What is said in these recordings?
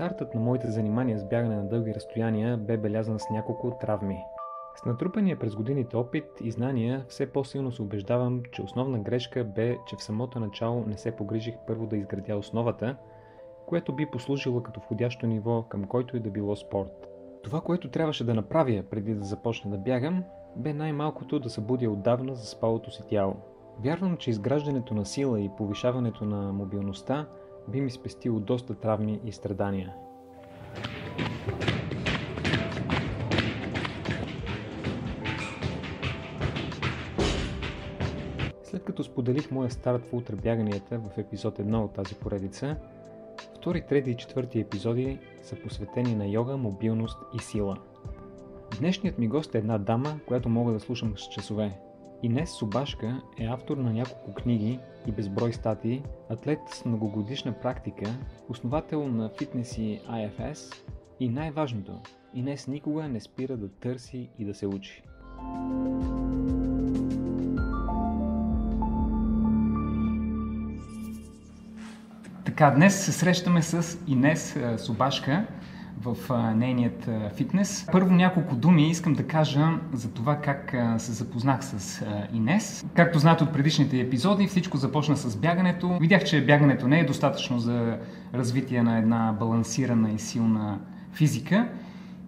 Стартът на моите занимания с бягане на дълги разстояния бе белязан с няколко травми. С натрупания през годините опит и знания все по-силно се убеждавам, че основна грешка бе, че в самото начало не се погрижих първо да изградя основата, което би послужило като входящо ниво към който и да било спорт. Това, което трябваше да направя преди да започна да бягам, бе най-малкото да събудя отдавна за спалото си тяло. Вярвам, че изграждането на сила и повишаването на мобилността би ми спестило доста травми и страдания. След като споделих моя старт в ултрабяганията в епизод 1 от тази поредица, втори, трети и четвърти епизоди са посветени на йога, мобилност и сила. Днешният ми гост е една дама, която мога да слушам с часове. Инес Субашка е автор на няколко книги и безброй статии, атлет с многогодишна практика, основател на фитнеси IFS и най-важното, Инес никога не спира да търси и да се учи. Така, днес се срещаме с Инес Субашка в нейният фитнес. Първо няколко думи искам да кажа за това как се запознах с Инес. Както знаете от предишните епизоди, всичко започна с бягането. Видях, че бягането не е достатъчно за развитие на една балансирана и силна физика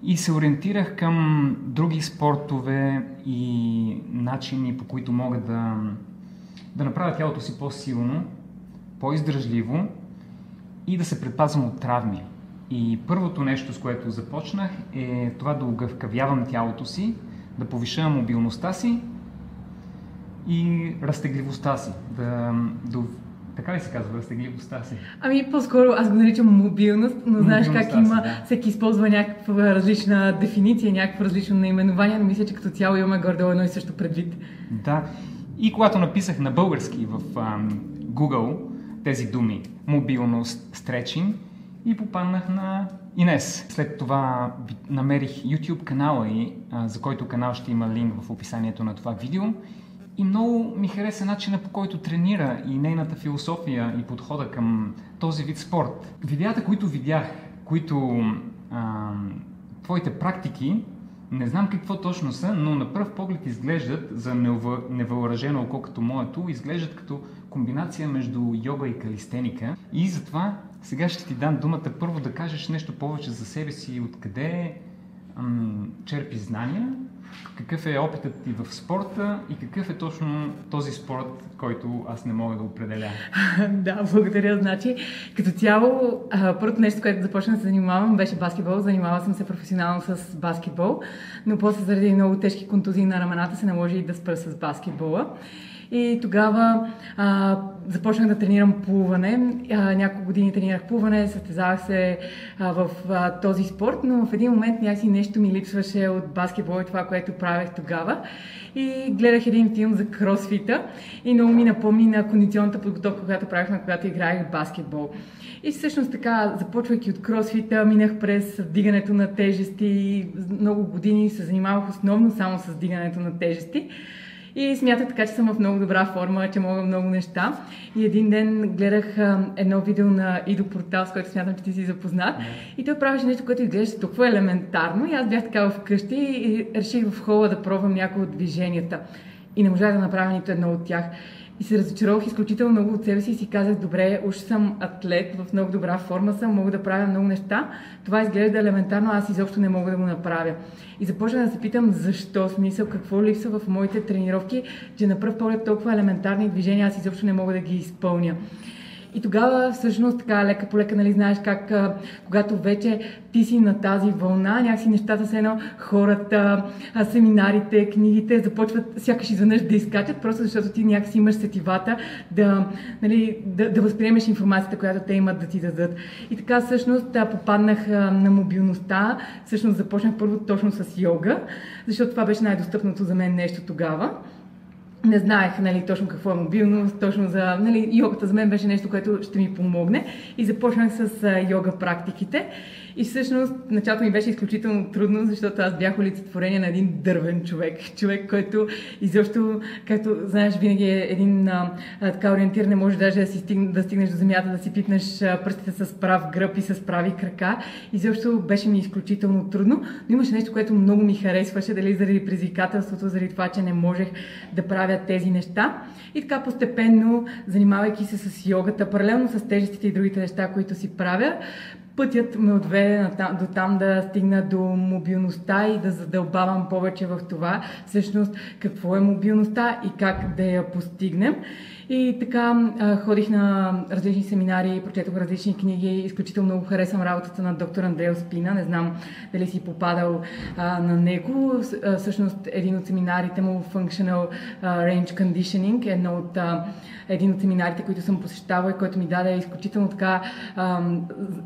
и се ориентирах към други спортове и начини, по които мога да, да направя тялото си по-силно, по-издръжливо и да се предпазвам от травми. И първото нещо, с което започнах е това да огъвкавявам тялото си, да повишавам мобилността си и разтегливостта си. Да, да, така ли се казва, разтегливостта си? Ами, по-скоро аз го наричам мобилност, но знаеш как има, си, да. всеки използва някаква различна дефиниция, някакво различно наименование, но мисля, че като цяло имаме горе едно и също предвид. Да. И когато написах на български в um, Google тези думи, мобилност, стречин, и попаднах на Инес. След това намерих YouTube канала и за който канал ще има линк в описанието на това видео. И много ми хареса начина по който тренира и нейната философия и подхода към този вид спорт. Видеята, които видях, които а, твоите практики, не знам какво точно са, но на пръв поглед изглеждат за невъоръжено око като моето, изглеждат като комбинация между йога и калистеника. И затова сега ще ти дам думата първо да кажеш нещо повече за себе си, откъде ам, черпи знания, какъв е опитът ти в спорта и какъв е точно този спорт, който аз не мога да определя. да, благодаря. Значи, като цяло, първото нещо, което започнах да се занимавам, беше баскетбол. Занимавала съм се професионално с баскетбол, но после заради много тежки контузии на рамената се наложи и да спра с баскетбола. И тогава а, започнах да тренирам плуване. Няколко години тренирах плуване, състезавах се а, в а, този спорт, но в един момент някакси нещо ми липсваше от баскетбол и това, което правех тогава. И гледах един филм за кросфита и много ми напомни на кондиционната подготовка, която правихме, когато играех баскетбол. И всъщност така, започвайки от кросфита, минах през вдигането на тежести. Много години се занимавах основно само с вдигането на тежести. И смятах така, че съм в много добра форма, че мога много неща. И един ден гледах едно видео на Идо Портал, с което смятам, че ти си запознат. И той правеше нещо, което изглеждаше толкова елементарно. И аз бях така вкъщи и реших в хола да пробвам някои от движенията. И не можах да направя нито едно от тях. И се разочаровах изключително много от себе си и си казах, добре, уж съм атлет, в много добра форма съм, мога да правя много неща. Това изглежда елементарно, аз изобщо не мога да го направя. И започнах да се питам защо смисъл, какво липсва в моите тренировки, че на пръв поглед толкова елементарни движения аз изобщо не мога да ги изпълня. И тогава всъщност така лека по лека, нали, знаеш как когато вече ти си на тази вълна, някакси нещата са едно, хората, семинарите, книгите започват сякаш изведнъж да изкачат, просто защото ти някакси имаш сетивата да, нали, да, да възприемеш информацията, която те имат да ти дадат. И така всъщност попаднах на мобилността, всъщност започнах първо точно с йога, защото това беше най-достъпното за мен нещо тогава не знаех нали, точно какво е мобилност, точно за... Нали, йогата за мен беше нещо, което ще ми помогне и започнах с а, йога практиките. И всъщност началото ми беше изключително трудно, защото аз бях олицетворение на един дървен човек. Човек, който изобщо, както знаеш, винаги е един а, така ориентир, не може даже да, си стигне, да стигнеш до земята, да си пипнеш пръстите с прав гръб и с прави крака. Изобщо беше ми изключително трудно, но имаше нещо, което много ми харесваше, дали заради предизвикателството, заради това, че не можех да правя тези неща. И така постепенно, занимавайки се с йогата, паралелно с тежестите и другите неща, които си правя, пътят ме отведе до там да стигна до мобилността и да задълбавам повече в това, всъщност какво е мобилността и как да я постигнем. И така ходих на различни семинари, прочетох различни книги. Изключително много харесвам работата на доктор Андрео Спина. Не знам дали си попадал а, на него. Всъщност един от семинарите му Functional Range Conditioning едно от а, един от семинарите, които съм посещавала и който ми даде изключително така а,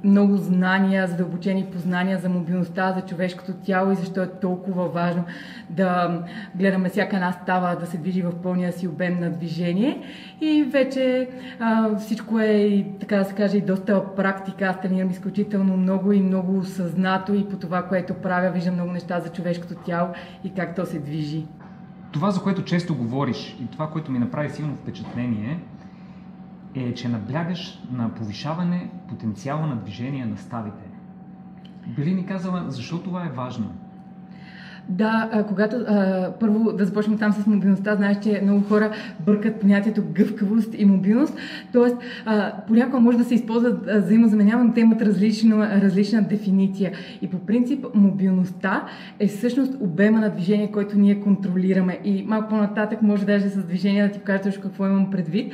много знания, задълбочени познания за мобилността, за човешкото тяло и защо е толкова важно да гледаме всяка една става да се движи в пълния си обем на движение. И вече а, всичко е, така да се каже, и доста практика. Аз тренирам изключително много и много съзнато и по това, което правя, виждам много неща за човешкото тяло и как то се движи това, за което често говориш и това, което ми направи силно впечатление, е, че наблягаш на повишаване потенциала на движение на ставите. Били ни казала, защо това е важно? Да, а, когато а, първо да започнем там с мобилността, знаеш, че много хора бъркат понятието гъвкавост и мобилност. Тоест, а, понякога може да се използват взаимозаменяване, но те имат различна, различна дефиниция. И по принцип, мобилността е всъщност обема на движение, който ние контролираме. И малко по-нататък може даже с движение да ти покажа какво имам предвид.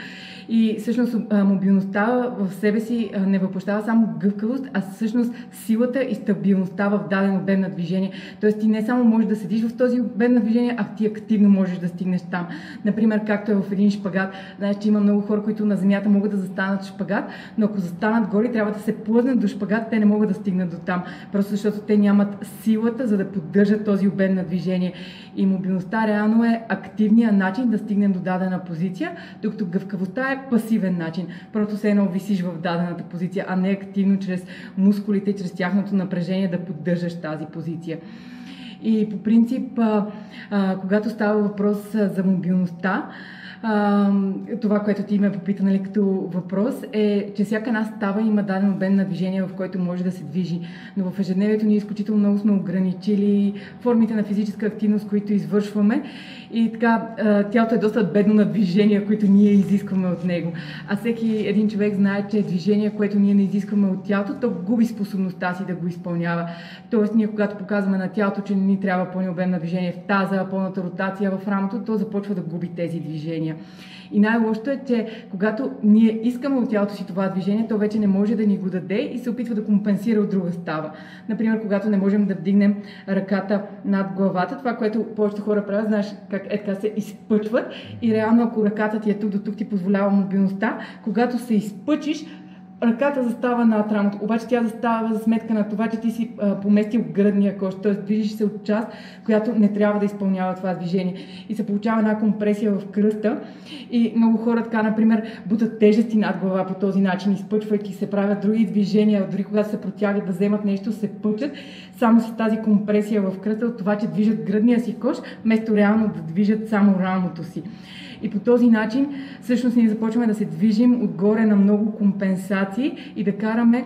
И всъщност мобилността в себе си не въплощава само гъвкавост, а всъщност силата и стабилността в даден обем на движение. Тоест ти не само можеш да седиш в този обем на движение, а ти активно можеш да стигнеш там. Например, както е в един шпагат. Знаеш, че има много хора, които на земята могат да застанат шпагат, но ако застанат горе, трябва да се плъзнат до шпагат, те не могат да стигнат до там. Просто защото те нямат силата, за да поддържат този обем на движение. И мобилността реално е активният начин да стигнем до дадена позиция, докато гъвкавостта е пасивен начин. Просто се едно висиш в дадената позиция, а не активно чрез мускулите, чрез тяхното напрежение да поддържаш тази позиция. И по принцип, когато става въпрос за мобилността, а, това, което ти ме попита нали, като въпрос, е, че всяка една става има даден обем на движение, в който може да се движи. Но в ежедневието ние изключително много сме ограничили формите на физическа активност, които извършваме. И така, тялото е доста бедно на движения, които ние изискваме от него. А всеки един човек знае, че движение, което ние не изискваме от тялото, то губи способността си да го изпълнява. Тоест, ние когато показваме на тялото, че ни трябва пълни обем на движение в таза, пълната ротация в рамото, то започва да губи тези движения. И най-лошото е, че когато ние искаме от тялото си това движение, то вече не може да ни го даде и се опитва да компенсира от друга става. Например, когато не можем да вдигнем ръката над главата, това, което повечето хора правят, знаеш как е така се изпъчват и реално ако ръката ти е тук до тук ти позволява мобилността, когато се изпъчиш, ръката застава над рамото, обаче тя застава за сметка на това, че ти си а, поместил гръдния кош, т.е. движиш се от част, която не трябва да изпълнява това движение. И се получава една компресия в кръста и много хора така, например, бутат тежести над глава по този начин, изпъчвайки се, правят други движения, дори когато се протягат да вземат нещо, се пъчат, само с тази компресия в кръста от това, че движат гръдния си кош, вместо реално да движат само рамото си. И по този начин всъщност ние започваме да се движим отгоре на много компенсации и да караме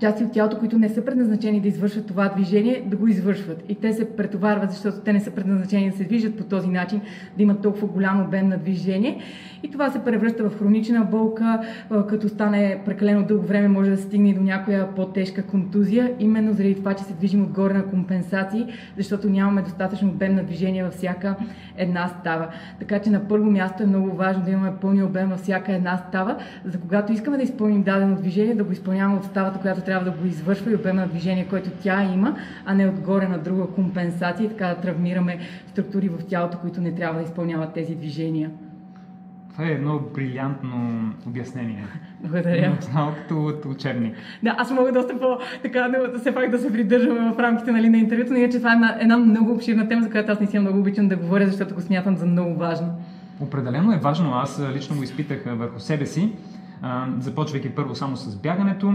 части от тялото, които не са предназначени да извършват това движение, да го извършват. И те се претоварват, защото те не са предназначени да се движат по този начин, да имат толкова голям обем на движение. И това се превръща в хронична болка, като стане прекалено дълго време, може да стигне до някоя по-тежка контузия, именно заради това, че се движим отгоре на компенсации, защото нямаме достатъчно обем на движение във всяка една става. Така че на първо място е много важно да имаме пълния обем във всяка една става, за когато искаме да изпълним дадено движение, да го изпълняваме от ставата, която трябва да го извършва и обема на движение, който тя има, а не отгоре на друга компенсация, така да травмираме структури в тялото, които не трябва да изпълняват тези движения. Това е едно брилянтно обяснение. Благодаря. Малко като от учебник. Да, аз мога доста по така, да, все пак да се придържаме в рамките нали, на интервюто, но иначе това е една, една много обширна тема, за която аз не си много обичам да говоря, защото го смятам за много важно. Определено е важно. Аз лично го изпитах върху себе си, започвайки първо само с бягането,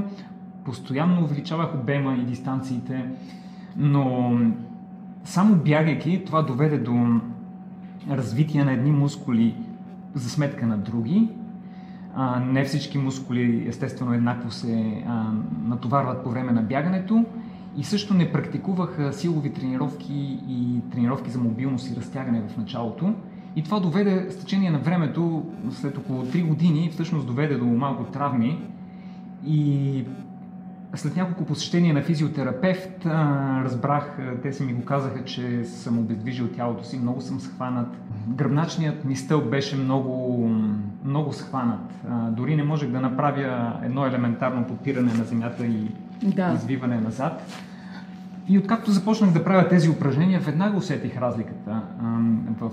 постоянно увеличавах обема и дистанциите, но само бягайки това доведе до развитие на едни мускули за сметка на други. А, не всички мускули естествено еднакво се а, натоварват по време на бягането и също не практикувах силови тренировки и тренировки за мобилност и разтягане в началото. И това доведе с течение на времето, след около 3 години, всъщност доведе до малко травми. И след няколко посещения на физиотерапевт разбрах, те си ми го казаха, че съм обездвижил тялото си, много съм схванат. Гръбначният ми стълб беше много, много схванат. Дори не можех да направя едно елементарно подпиране на земята и да. извиване назад. И откакто започнах да правя тези упражнения, веднага усетих разликата в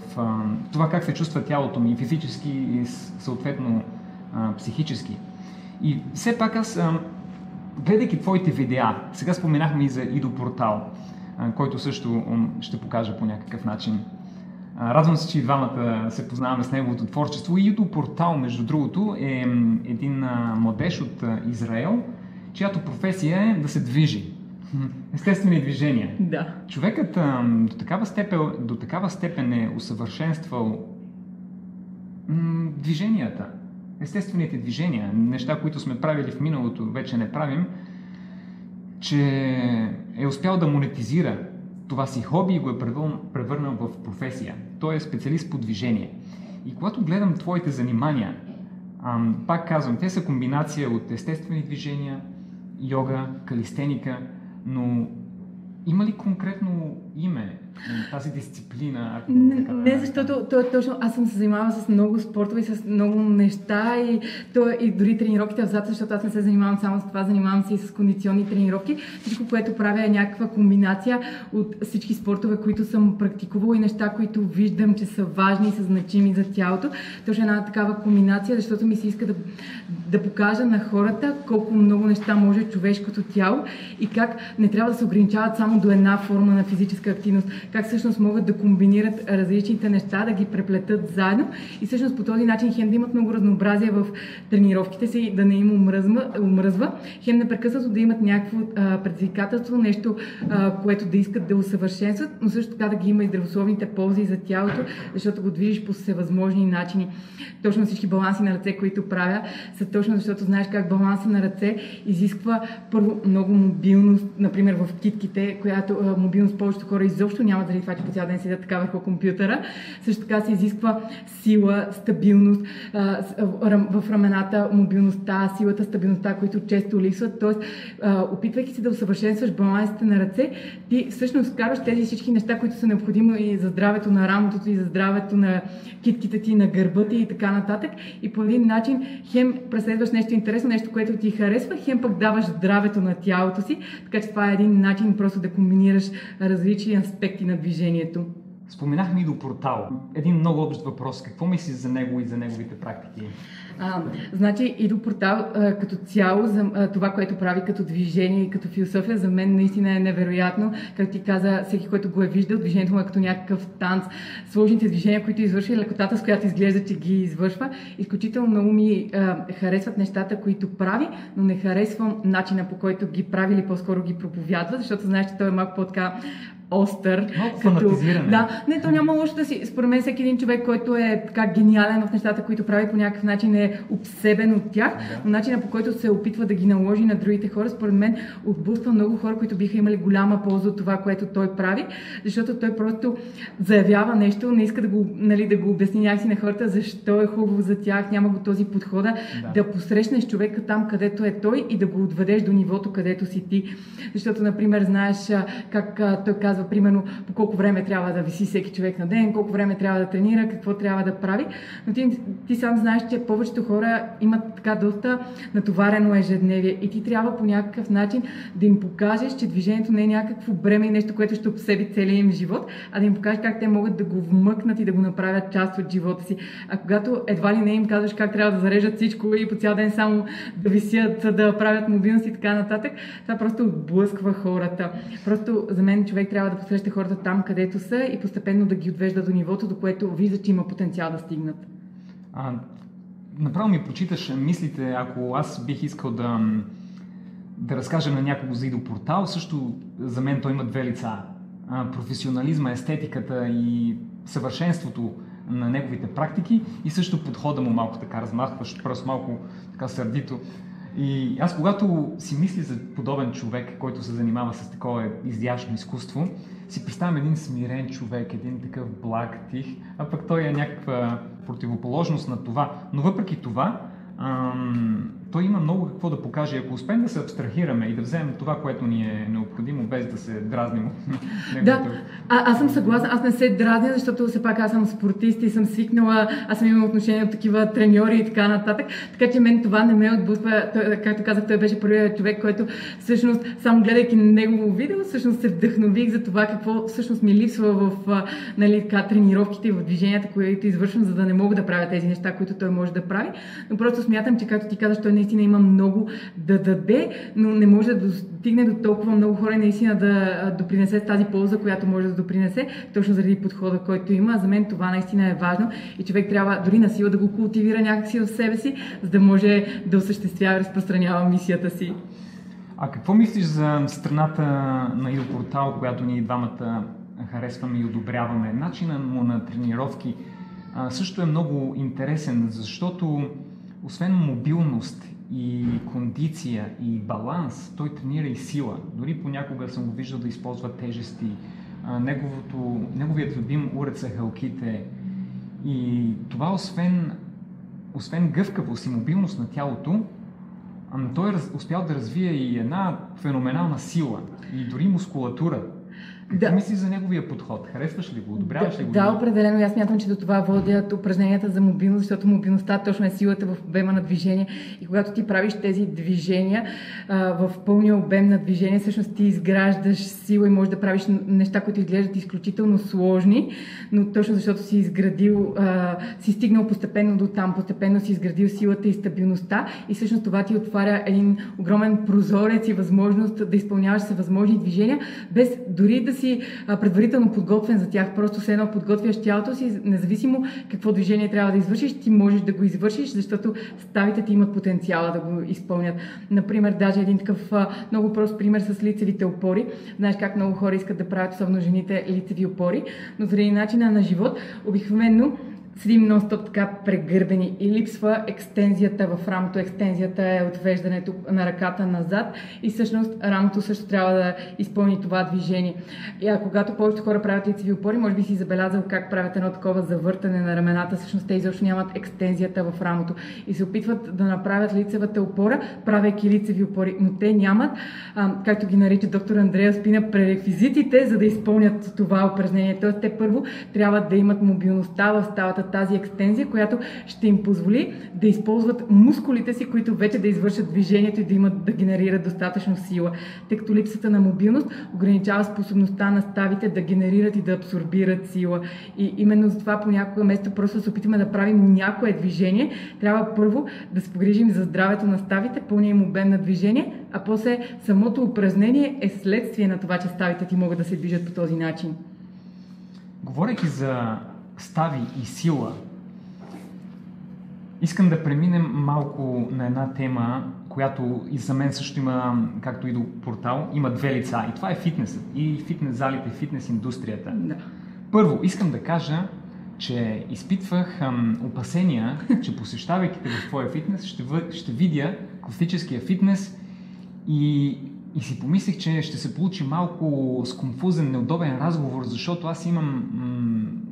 това как се чувства тялото ми, физически и съответно психически. И все пак аз, гледайки твоите видеа, сега споменахме и за Идо Портал, който също ще покажа по някакъв начин. Радвам се, че и двамата се познаваме с неговото творчество. Идо Портал, между другото, е един младеж от Израел, чиято професия е да се движи Естествени движения. Да. Човекът до, такава степен, до такава степен е усъвършенствал движенията. Естествените движения, неща, които сме правили в миналото, вече не правим, че е успял да монетизира това си хоби и го е превърнал в професия. Той е специалист по движение. И когато гледам твоите занимания, пак казвам, те са комбинация от естествени движения, йога, калистеника, но има ли конкретно име на тази дисциплина? Ако не, така, не, защото то, точно аз съм се занимавала с много спортове и с много неща и, то, и дори тренировките в зад, защото аз не се занимавам само с това, занимавам се и с кондиционни тренировки. Всичко, което правя е някаква комбинация от всички спортове, които съм практикувала и неща, които виждам, че са важни и са значими за тялото. Точно една такава комбинация, защото ми се иска да, да покажа на хората колко много неща може човешкото тяло и как не трябва да се ограничават само до една форма на физическа активност как всъщност могат да комбинират различните неща, да ги преплетат заедно и всъщност по този начин хем да имат много разнообразие в тренировките си, да не им омръзва, омръзва хем непрекъснато да имат някакво предизвикателство, нещо, а, което да искат да усъвършенстват, но също така да ги има и здравословните ползи за тялото, защото го движиш по всевъзможни начини. Точно всички баланси на ръце, които правя, са точно защото знаеш как баланса на ръце изисква първо много мобилност, например в китките, която а, мобилност повечето хора изобщо няма заради това, че по цял ден седят така върху компютъра. Също така се изисква сила, стабилност в рамената, мобилността, силата, стабилността, които често липсват. Тоест, опитвайки се да усъвършенстваш балансите на ръце, ти всъщност караш тези всички неща, които са необходими и за здравето на рамото и за здравето на китките ти, на гърба ти и така нататък. И по един начин хем преследваш нещо интересно, нещо, което ти харесва, хем пък даваш здравето на тялото си. Така че това е един начин просто да комбинираш различни аспекти аспекти на движението. Споменахме и до портал. Един много общ въпрос. Какво мислиш за него и за неговите практики? А, значи и до портал а, като цяло, за а, това, което прави като движение и като философия, за мен наистина е невероятно. Как ти каза, всеки, който го е виждал, движението му е като някакъв танц. Сложните движения, които извършва и лекотата, с която изглежда, че ги извършва. Изключително много ми а, харесват нещата, които прави, но не харесвам начина по който ги прави или по-скоро ги проповядва, защото знаеш, че той е малко по-така остър. Малко като... Да, не, то няма лошо да си. Според мен всеки един човек, който е така гениален в нещата, които прави по някакъв начин е обсебен от тях, да. но начина по който се опитва да ги наложи на другите хора, според мен отблъсква много хора, които биха имали голяма полза от това, което той прави, защото той просто заявява нещо, не иска да го, нали, да го обясни някакси на хората, защо е хубаво за тях, няма го този подхода, да. да посрещнеш човека там, където е той и да го отведеш до нивото, където си ти. Защото, например, знаеш как той казва, казва, примерно, по колко време трябва да виси всеки човек на ден, колко време трябва да тренира, какво трябва да прави. Но ти, ти сам знаеш, че повечето хора имат така доста натоварено ежедневие и ти трябва по някакъв начин да им покажеш, че движението не е някакво бреме и нещо, което ще обсеби целия им живот, а да им покажеш как те могат да го вмъкнат и да го направят част от живота си. А когато едва ли не им казваш как трябва да зарежат всичко и по цял ден само да висят, да правят мобилност и така нататък, това просто отблъсква хората. Просто за мен човек трябва трябва да посреща хората там, където са и постепенно да ги отвежда до нивото, до което вижда, че има потенциал да стигнат. А, направо ми почиташ мислите, ако аз бих искал да, да разкажа на някого за идопортал, също за мен той има две лица. Професионализма, естетиката и съвършенството на неговите практики и също подхода му малко така размахващ, просто малко така сърдито. И аз когато си мисли за подобен човек, който се занимава с такова изящно изкуство, си представям един смирен човек, един такъв благ, тих, а пък той е някаква противоположност на това. Но въпреки това, ам, той има много какво да покаже. Ако успеем да се абстрахираме и да вземем това, което ни е необходимо, без да се дразним. да, а, аз съм съгласна. Аз не се дразня, защото все пак аз съм спортист и съм свикнала, аз съм имала отношение от такива треньори и така нататък. Така че мен това не ме отблъсква. Както казах, той беше първият човек, който всъщност, само гледайки негово видео, всъщност се вдъхнових за това какво всъщност ми липсва в нали, така, тренировките и в движенията, които извършвам, за да не мога да правя тези неща, които той може да прави. Но просто смятам, че както ти казаш, той наистина има много да даде, но не може да достигне до толкова много хора и наистина да допринесе тази полза, която може да допринесе, точно заради подхода, който има. За мен това наистина е важно и човек трябва дори на сила да го култивира някакси в себе си, за да може да осъществява и разпространява мисията си. А какво мислиш за страната на Идопортал, която ние двамата харесваме и одобряваме? Начина му на тренировки също е много интересен, защото освен мобилност и кондиция и баланс, той тренира и сила. Дори понякога съм го виждал да използва тежести. Неговото, неговият любим уред са хълките. И това освен, освен гъвкавост и мобилност на тялото, той е успял да развие и една феноменална сила и дори мускулатура. Да. мислиш за неговия подход? Харесваш ли го? Одобряваш да, ли го? Да, определено. Аз мятам, че до това водят упражненията за мобилност, защото мобилността точно е силата в обема на движение. И когато ти правиш тези движения а, в пълния обем на движение, всъщност ти изграждаш сила и можеш да правиш неща, които изглеждат изключително сложни, но точно защото си изградил, а, си стигнал постепенно до там, постепенно си изградил силата и стабилността и всъщност това ти отваря един огромен прозорец и възможност да изпълняваш всевъзможни движения, без дори да си предварително подготвен за тях. Просто се едно подготвяш тялото си, независимо какво движение трябва да извършиш, ти можеш да го извършиш, защото ставите ти имат потенциала да го изпълнят. Например, даже един такъв много прост пример с лицевите опори. Знаеш как много хора искат да правят, особено жените, лицеви опори, но заради начина на живот, обикновено седим нон-стоп така прегърбени и липсва екстензията в рамото. Екстензията е отвеждането на ръката назад и всъщност рамото също трябва да изпълни това движение. И а когато повечето хора правят лицеви опори, може би си забелязал как правят едно такова завъртане на рамената, всъщност те изобщо нямат екстензията в рамото и се опитват да направят лицевата опора, правейки лицеви опори, но те нямат, а, както ги нарича доктор Андрея Спина, пререквизитите, за да изпълнят това упражнение. Тоест те първо трябва да имат мобилността в ставата тази екстензия, която ще им позволи да използват мускулите си, които вече да извършат движението и да имат да генерират достатъчно сила, тъй като липсата на мобилност ограничава способността на ставите да генерират и да абсорбират сила. И именно за това понякога место просто се опитаме да правим някое движение. Трябва първо да се погрижим за здравето на ставите, пълния им обем на движение, а после самото упражнение е следствие на това, че ставите ти могат да се движат по този начин. Говорейки за стави и сила, искам да преминем малко на една тема, която и за мен също има, както и до портал, има две лица. И това е фитнесът. И фитнес залите, фитнес индустрията. Да. Първо, искам да кажа, че изпитвах ам, опасения, че посещавайки те в твоя фитнес, ще, въ, ще видя класическия фитнес и и си помислих, че ще се получи малко сконфузен, неудобен разговор, защото аз имам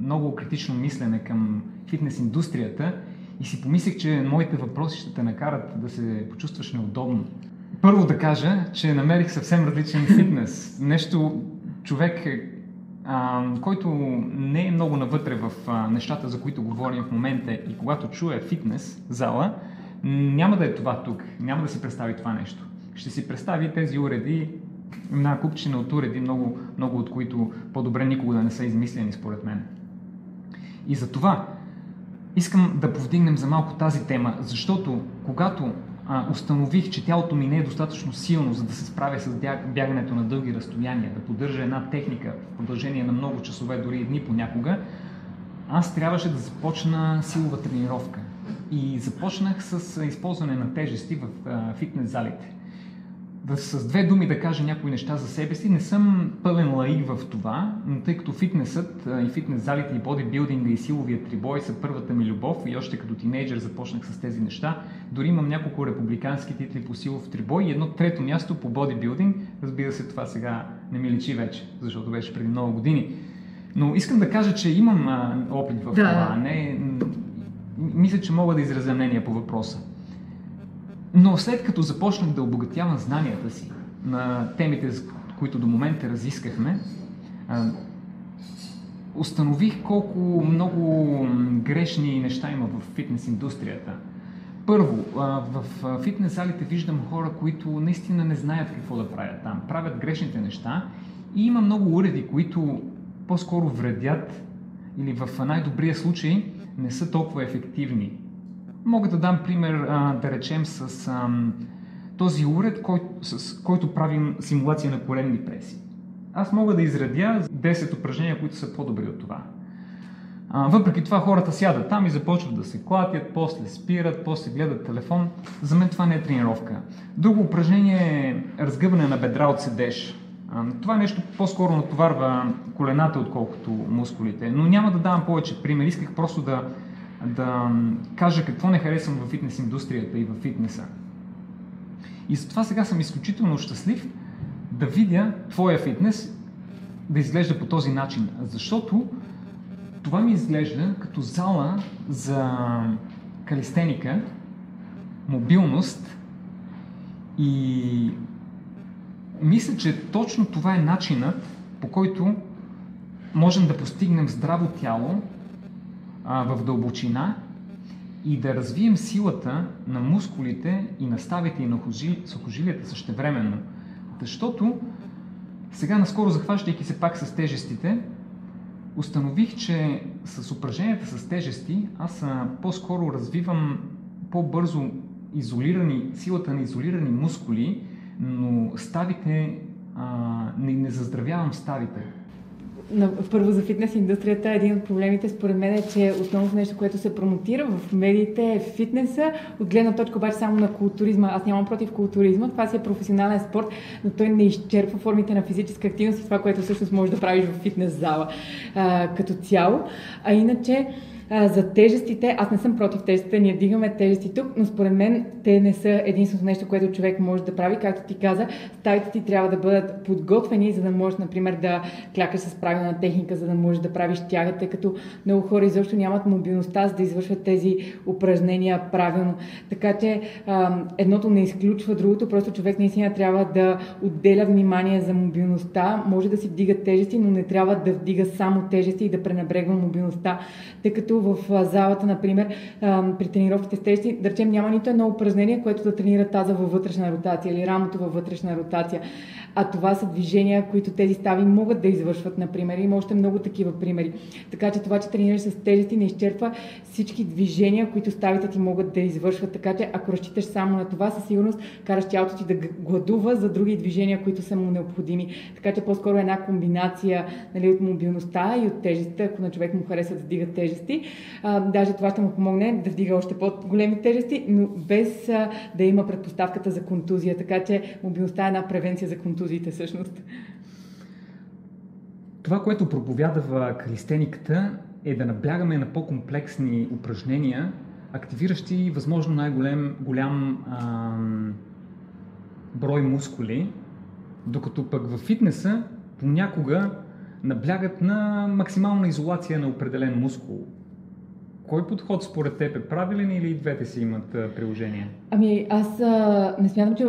много критично мислене към фитнес индустрията и си помислих, че моите въпроси ще те накарат да се почувстваш неудобно. Първо да кажа, че намерих съвсем различен фитнес. Нещо, човек, а, който не е много навътре в а, нещата, за които говорим в момента и когато чуе фитнес зала, няма да е това тук, няма да си представи това нещо ще си представи тези уреди, една купчина от уреди, много, много от които по-добре никога да не са измислени според мен. И за това искам да повдигнем за малко тази тема, защото когато а, установих, че тялото ми не е достатъчно силно, за да се справя с бягането на дълги разстояния, да поддържа една техника в продължение на много часове, дори и дни понякога, аз трябваше да започна силова тренировка. И започнах с използване на тежести в фитнес залите да с две думи да кажа някои неща за себе си. Не съм пълен лаик в това, но тъй като фитнесът и фитнес залите и бодибилдинга и силовия трибой са първата ми любов и още като тинейджър започнах с тези неща. Дори имам няколко републикански титли по силов трибой и едно трето място по бодибилдинг. Разбира се, това сега не ми личи вече, защото беше преди много години. Но искам да кажа, че имам опит в да. това. Не, мисля, че мога да изразя мнение по въпроса. Но след като започнах да обогатявам знанията си на темите, които до момента разискахме, установих колко много грешни неща има в фитнес индустрията. Първо, в фитнес залите виждам хора, които наистина не знаят какво да правят там. Правят грешните неща и има много уреди, които по-скоро вредят или в най-добрия случай не са толкова ефективни. Мога да дам пример, да речем, с този уред, кой, с който правим симулация на коленни преси. Аз мога да изредя 10 упражнения, които са по-добри от това. А, въпреки това хората сядат там и започват да се клатят, после спират, после гледат телефон. За мен това не е тренировка. Друго упражнение е разгъване на бедра от седеж. А, това нещо по-скоро натоварва колената, отколкото мускулите. Но няма да давам повече пример. Исках просто да, да кажа какво не харесвам в фитнес индустрията и в фитнеса. И затова сега съм изключително щастлив да видя твоя фитнес да изглежда по този начин. Защото това ми изглежда като зала за калистеника, мобилност и мисля, че точно това е начинът, по който можем да постигнем здраво тяло а, в дълбочина и да развием силата на мускулите и на ставите и на сухожилията същевременно. Защото сега наскоро захващайки се пак с тежестите, установих, че с упражненията с тежести аз по-скоро развивам по-бързо изолирани, силата на изолирани мускули, но ставите, а, не, не заздравявам ставите първо за фитнес индустрията един от проблемите според мен е, че основното нещо, което се промотира в медиите е фитнеса, от гледна точка обаче само на културизма. Аз нямам против културизма, това си е професионален спорт, но той не изчерпва формите на физическа активност и това, което всъщност можеш да правиш в фитнес зала като цяло. А иначе, за тежестите, аз не съм против тежестите, ние дигаме тежести тук, но според мен те не са единственото нещо, което човек може да прави. Както ти каза, ставите ти трябва да бъдат подготвени, за да можеш, например, да клякаш с правилна техника, за да можеш да правиш тяга, тъй като много хора изобщо нямат мобилността, за да извършват тези упражнения правилно. Така че едното не изключва другото, просто човек наистина трябва да отделя внимание за мобилността. Може да си вдига тежести, но не трябва да вдига само тежести и да пренебрегва мобилността, тъй като в залата, например, при тренировките с тежести, да речем, няма нито едно упражнение, което да тренира таза във вътрешна ротация или рамото във вътрешна ротация. А това са движения, които тези стави могат да извършват, например. Има още много такива примери. Така че това, че тренираш с тежести, не изчерпва всички движения, които ставите ти могат да извършват. Така че ако разчиташ само на това, със сигурност караш тялото ти да гладува за други движения, които са му необходими. Така че по-скоро една комбинация нали, от мобилността и от тежестите, ако на човек му харесва да вдига тежести. А, даже това ще му помогне да вдига още по-големи тежести, но без а, да има предпоставката за контузия. Така че мобилността е една превенция за контузиите всъщност. Това, което проповядава калистениката е да наблягаме на по-комплексни упражнения, активиращи възможно най-голям голям, ам, брой мускули, докато пък в фитнеса понякога наблягат на максимална изолация на определен мускул. Кой подход според теб е правилен или двете си имат а, приложение? Ами аз а, не смятам, че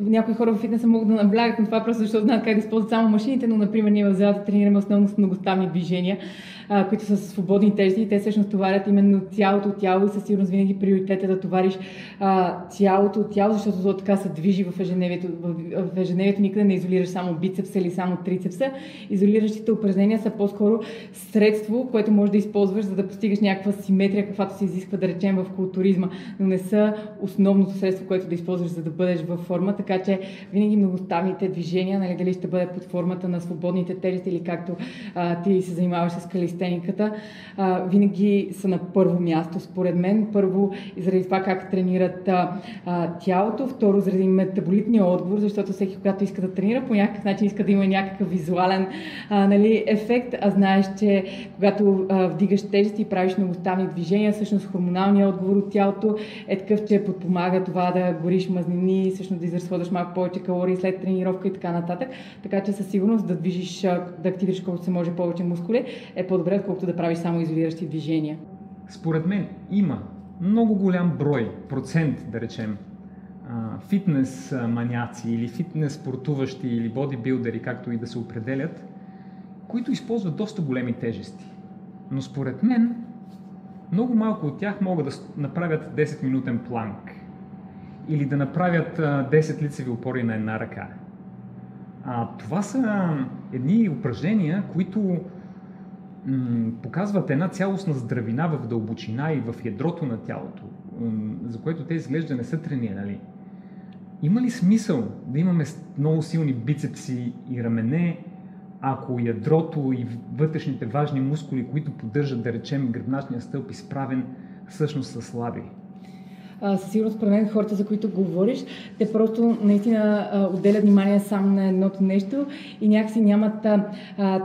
някои хора в фитнеса могат да наблягат на това, просто защото знаят как да използват само машините, но например ние в залата тренираме основно с многоставни движения а, които са свободни тежести и те всъщност товарят именно цялото тяло и със сигурност винаги приоритет е да товариш а, цялото тяло, защото то така се движи в ежедневието. В, ежедневието никъде не изолираш само бицепса или само трицепса. Изолиращите упражнения са по-скоро средство, което можеш да използваш, за да постигаш някаква симетрия, каквато се изисква да речем в културизма, но не са основното средство, което да използваш, за да бъдеш във форма, така че винаги многоставните движения, нали, дали ще бъде под формата на свободните тежести или както а, ти се занимаваш с калистениката, а, винаги са на първо място, според мен. Първо, заради това как тренират а, тялото, второ, заради метаболитния отговор, защото всеки, когато иска да тренира, по някакъв начин иска да има някакъв визуален а, нали, ефект, а знаеш, че когато а, вдигаш тежести и правиш многоставни движения, всъщност хормоналният отговор от тялото е такъв, че подпомага това да гориш мазнини, всъщност да изразходваш малко повече калории след тренировка и така нататък. Така че със сигурност да движиш, да активираш колкото се може повече мускули е по-добре, отколкото да правиш само изолиращи движения. Според мен има много голям брой, процент, да речем, фитнес маняци или фитнес спортуващи или бодибилдери, както и да се определят, които използват доста големи тежести. Но според мен, много малко от тях могат да направят 10-минутен планк или да направят 10 лицеви опори на една ръка. А, това са едни упражнения, които м- показват една цялостна здравина в дълбочина и в ядрото на тялото, м- за което те изглежда не са тренирали. Има ли смисъл да имаме много силни бицепси и рамене, ако ядрото и вътрешните важни мускули, които поддържат, да речем, гръбначния стълб изправен, всъщност са слаби? Със сигурност според мен хората, за които говориш, те просто наистина отделят внимание само на едното нещо и някакси нямат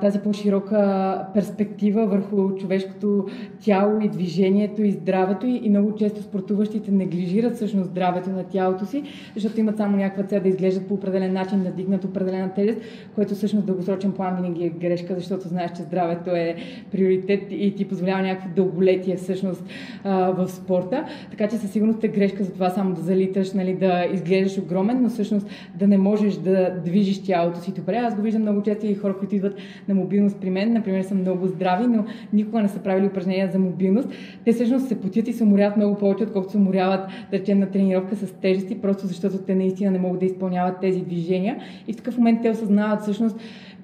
тази по-широка перспектива върху човешкото тяло и движението и здравето и, много често спортуващите неглижират всъщност здравето на тялото си, защото имат само някаква цел да изглеждат по определен начин, да дигнат определена тежест, което всъщност дългосрочен план винаги е грешка, защото знаеш, че здравето е приоритет и ти позволява някакво дълголетие всъщност в спорта. Така че със сигурност грешка за това само да залиташ, нали, да изглеждаш огромен, но всъщност да не можеш да движиш тялото си добре. Аз го виждам много често и хора, които идват на мобилност при мен, например, са много здрави, но никога не са правили упражнения за мобилност. Те всъщност се потят и се уморяват много повече, отколкото се уморяват, да речем, на тренировка с тежести, просто защото те наистина не могат да изпълняват тези движения. И в такъв момент те осъзнават всъщност,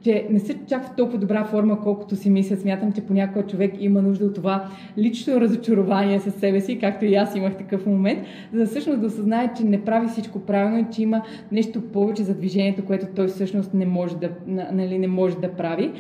че не са чак в толкова добра форма, колкото си мисля. Смятам, че понякога човек има нужда от това лично разочарование със себе си, както и аз имах такъв момент, за да всъщност да осъзнае, че не прави всичко правилно и че има нещо повече за движението, което той всъщност не може да, нали, не може да прави.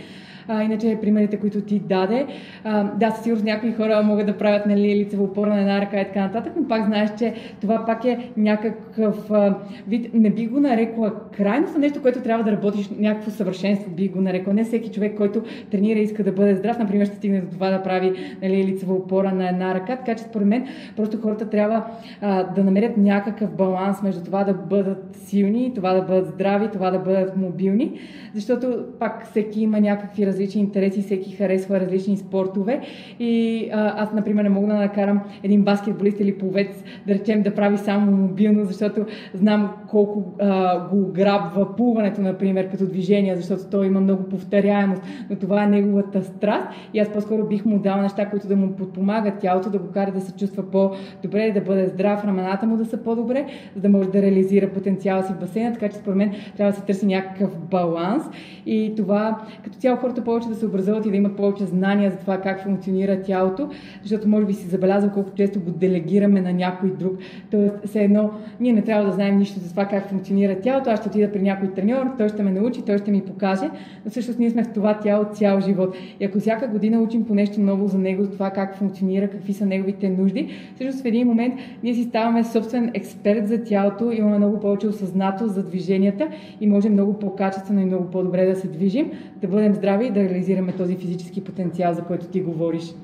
А, иначе примерите, които ти даде, а, да, със сигурност някои хора могат да правят нали, лицево опора на една ръка и така нататък, но пак знаеш, че това пак е някакъв а, вид, не би го нарекла крайност, но нещо, което трябва да работиш, някакво съвършенство би го нарекла. Не всеки човек, който тренира и иска да бъде здрав, например, ще стигне до това да прави нали, лицева опора на една ръка, така че според мен просто хората трябва а, да намерят някакъв баланс между това да бъдат силни, това да бъдат здрави, това да бъдат мобилни, защото пак всеки има някакви различни интереси, всеки харесва различни спортове. И а, аз, например, не мога да накарам един баскетболист или пловец, да речем, да прави само мобилно, защото знам колко а, го грабва плуването, например, като движение, защото той има много повторяемост, но това е неговата страст. И аз по-скоро бих му дала неща, които да му подпомагат тялото, да го кара да се чувства по-добре, да бъде здрав, рамената му да са по-добре, за да може да реализира потенциала си в басейна. Така че, според мен, трябва да се търси някакъв баланс. И това, като цяло, хората повече да се образуват и да имат повече знания за това как функционира тялото, защото може би си забелязал колко често го делегираме на някой друг. Тоест, все едно, ние не трябва да знаем нищо за това как функционира тялото, аз ще отида при някой треньор, той ще ме научи, той ще ми покаже, но всъщност ние сме в това тяло цял живот. И ако всяка година учим по нещо ново за него, за това как функционира, какви са неговите нужди, всъщност в един момент ние си ставаме собствен експерт за тялото, имаме много повече осъзнато за движенията и можем много по-качествено и много по-добре да се движим, да бъдем здрави и реализираме този физически потенциал, за който ти говориш.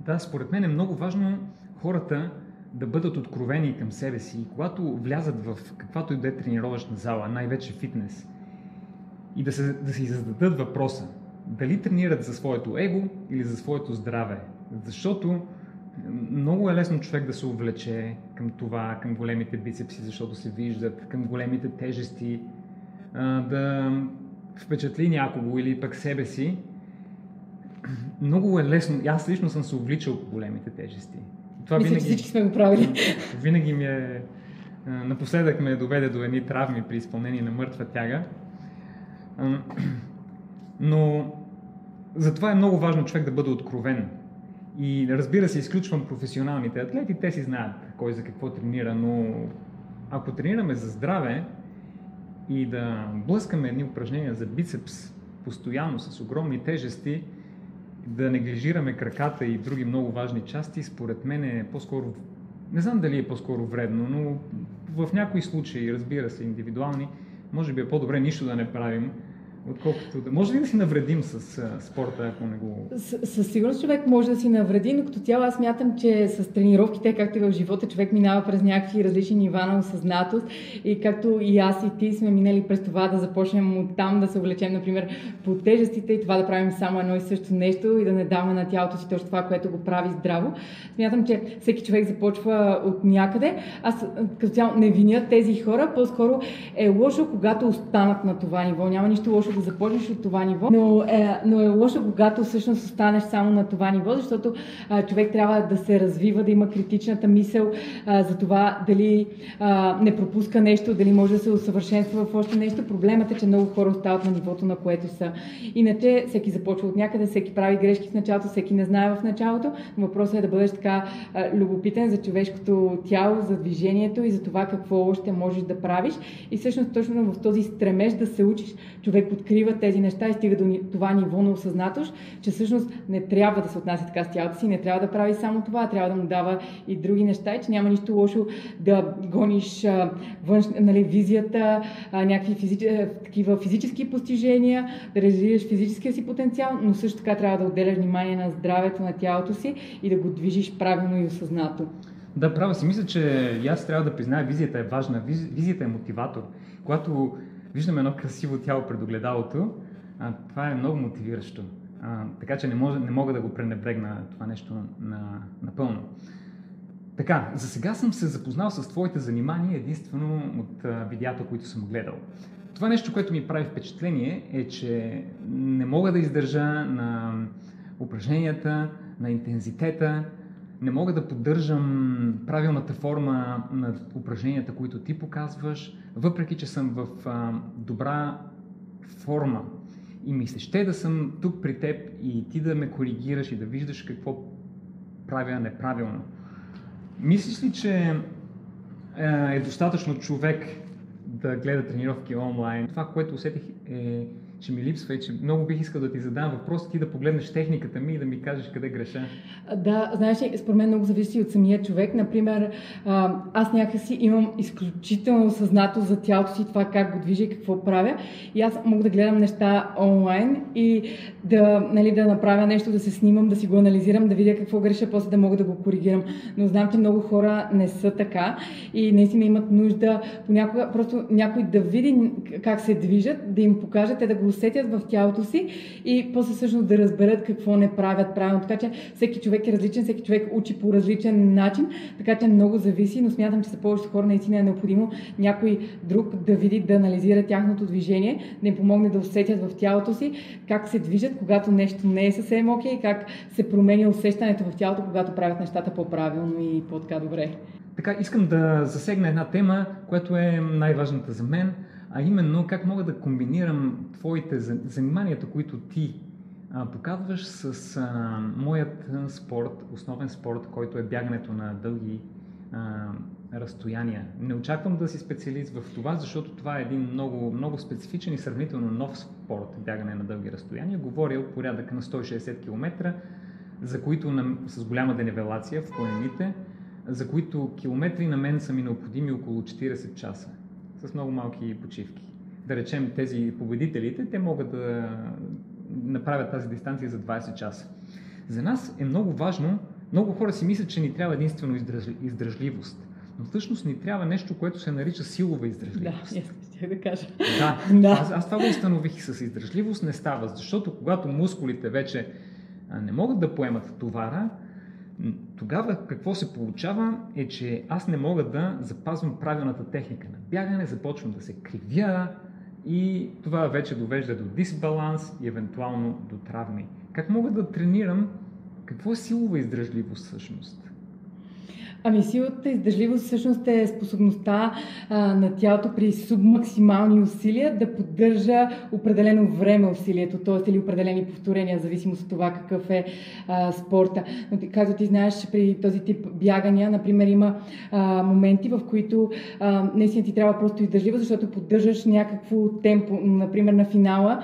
Да, според мен е много важно хората да бъдат откровени към себе си. И когато влязат в каквато и да е тренировъчна зала, най-вече фитнес, и да се, да си зададат въпроса дали тренират за своето его или за своето здраве. Защото много е лесно човек да се увлече към това, към големите бицепси, защото се виждат, към големите тежести, да впечатли някого или пък себе си, много е лесно. Аз лично съм се увличал по големите тежести. Това Мисля, винаги, че всички сме го правили. Винаги ми е... Напоследък ме доведе до едни травми при изпълнение на мъртва тяга. Но затова е много важно човек да бъде откровен И разбира се, изключвам професионалните атлети, те си знаят кой за какво тренира, но ако тренираме за здраве и да блъскаме едни упражнения за бицепс постоянно с огромни тежести, да неглижираме краката и други много важни части, според мен е по-скоро, не знам дали е по-скоро вредно, но в някои случаи, разбира се, индивидуални, може би е по-добре нищо да не правим, Отколкото да. Може ли да си навредим с а, спорта, ако не го. със сигурност човек може да си навреди, но като цяло аз мятам, че с тренировките, както и в живота, човек минава през някакви различни нива на осъзнатост и както и аз и ти сме минали през това да започнем от там да се увлечем, например, по тежестите и това да правим само едно и също нещо и да не даваме на тялото си точно това, което го прави здраво. Смятам, че всеки човек започва от някъде. Аз като цяло не виня тези хора, по-скоро е лошо, когато останат на това ниво. Няма нищо лошо да започнеш от това ниво, но е, но е лошо, когато всъщност останеш само на това ниво, защото а, човек трябва да се развива, да има критичната мисъл а, за това дали а, не пропуска нещо, дали може да се усъвършенства в още нещо. Проблемът е, че много хора остават на нивото, на което са. Иначе всеки започва от някъде, всеки прави грешки в началото, всеки не знае в началото. Въпросът е да бъдеш така а, любопитен за човешкото тяло, за движението и за това какво още можеш да правиш. И всъщност точно в този стремеж да се учиш, човек открива тези неща и стига до това ниво на осъзнатост, че всъщност не трябва да се отнася така с тялото си, не трябва да прави само това, трябва да му дава и други неща и че няма нищо лошо да гониш а, външ, нали, визията, а, някакви физич, такива физически постижения, да развиеш физическия си потенциал, но също така трябва да отделяш внимание на здравето на тялото си и да го движиш правилно и осъзнато. Да, права си. Мисля, че аз трябва да призная, визията е важна. Виз, визията е мотиватор. Когато виждам едно красиво тяло пред огледалото, а, това е много мотивиращо. А, така че не, може, не мога да го пренебрегна това нещо на, напълно. Така, за сега съм се запознал с твоите занимания единствено от видеята, които съм гледал. Това нещо, което ми прави впечатление е, че не мога да издържа на упражненията, на интензитета, не мога да поддържам правилната форма на упражненията, които ти показваш, въпреки че съм в а, добра форма и ми се ще да съм тук при теб и ти да ме коригираш и да виждаш какво правя неправилно. Мислиш ли, че е достатъчно човек да гледа тренировки онлайн? Това, което усетих е че ми липсва и че много бих искал да ти задам въпрос, ти да погледнеш техниката ми и да ми кажеш къде греша. Да, знаеш, според мен много зависи от самия човек. Например, аз някакси имам изключително осъзнато за тялото си това как го движа и какво правя. И аз мога да гледам неща онлайн и да, нали, да направя нещо, да се снимам, да си го анализирам, да видя какво греша, после да мога да го коригирам. Но знам, че много хора не са така и наистина имат нужда понякога просто някой да види как се движат, да им покаже, те да го усетят в тялото си и после всъщност да разберат какво не правят правилно. Така че всеки човек е различен, всеки човек учи по различен начин, така че много зависи, но смятам, че за повечето хора наистина е необходимо някой друг да види, да анализира тяхното движение, да им помогне да усетят в тялото си как се движат, когато нещо не е съвсем окей, okay, как се променя усещането в тялото, когато правят нещата по-правилно и по-така добре. Така, искам да засегна една тема, която е най-важната за мен – а именно как мога да комбинирам твоите заниманията, които ти а, показваш с а, моят спорт, основен спорт, който е бягането на дълги а, разстояния. Не очаквам да си специалист в това, защото това е един много, много специфичен и сравнително нов спорт, бягане на дълги разстояния. Говоря от порядъка на 160 км, за които на, с голяма денивелация в планините, за които километри на мен са ми необходими около 40 часа с много малки почивки. Да речем тези победителите, те могат да направят тази дистанция за 20 часа. За нас е много важно, много хора си мислят, че ни трябва единствено издръжливост. Но всъщност ни трябва нещо, което се нарича силова издръжливост. Да, ще да кажа. Да, да. Аз, аз това го установих с издръжливост не става, защото когато мускулите вече не могат да поемат товара, тогава какво се получава е, че аз не мога да запазвам правилната техника на бягане, започвам да се кривя и това вече довежда до дисбаланс и евентуално до травми. Как мога да тренирам? Какво е силова издръжливост всъщност? Ами силата издържливост всъщност е способността а, на тялото при субмаксимални усилия да поддържа определено време усилието, т.е. или определени повторения, в зависимост от това какъв е а, спорта. Но както ти знаеш, при този тип бягания, например, има а, моменти, в които а, наистина ти трябва просто издържливост, защото поддържаш някакво темпо, например на финала,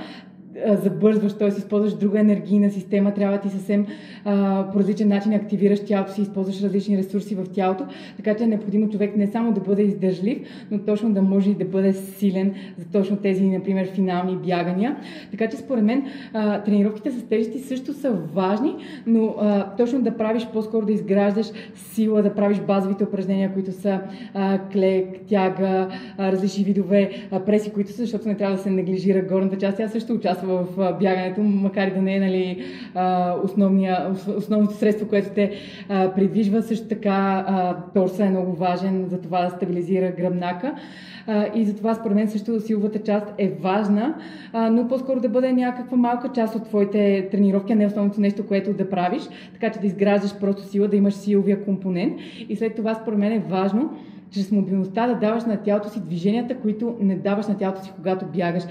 забързваш, т.е. използваш друга енергийна система, трябва ти съвсем а, по различен начин активираш тялото си, използваш различни ресурси в тялото, така че е необходимо човек не само да бъде издържлив, но точно да може и да бъде силен за точно тези, например, финални бягания. Така че според мен а, тренировките с тежести също са важни, но а, точно да правиш по-скоро да изграждаш сила, да правиш базовите упражнения, които са а, клек, тяга, а, различни видове а, преси, които са, защото не трябва да се неглижира горната част. Аз също участвам в бягането, макар и да не е нали, основния, основното средство, което те придвижва. Също така торса е много важен за това да стабилизира гръбнака. И затова според мен също силовата част е важна, но по-скоро да бъде някаква малка част от твоите тренировки, а не основното нещо, което да правиш, така че да изграждаш просто сила, да имаш силовия компонент. И след това според мен е важно чрез мобилността да даваш на тялото си движенията, които не даваш на тялото си, когато бягаш.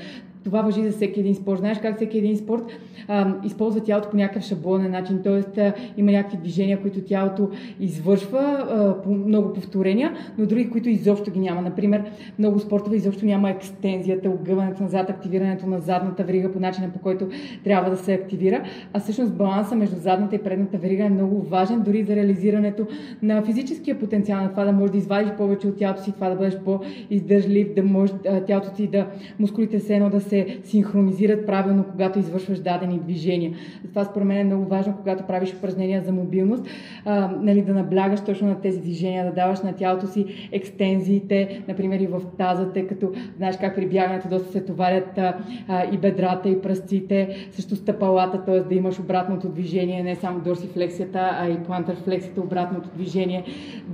Това въжи за всеки един спорт. Знаеш как всеки един спорт а, използва тялото по някакъв шаблонен начин, т.е. има някакви движения, които тялото извършва а, по много повторения, но други, които изобщо ги няма. Например, много спортове изобщо няма екстензията, огъването назад, активирането на задната врига по начина по който трябва да се активира, а всъщност баланса между задната и предната врига е много важен дори за реализирането на физическия потенциал на това да можеш да извадиш повече от тялото си, това да бъдеш по-издържлив, да може тялото ти да мускулите се едно да се се синхронизират правилно, когато извършваш дадени движения. Това според мен е много важно, когато правиш упражнения за мобилност, а, нали, да наблягаш точно на тези движения, да даваш на тялото си екстензиите, например и в таза, тъй като знаеш как при бягането доста се товарят а, и бедрата, и пръстците, също стъпалата, т.е. да имаш обратното движение, не само дорсифлексията, а и плантърфлексията, обратното движение,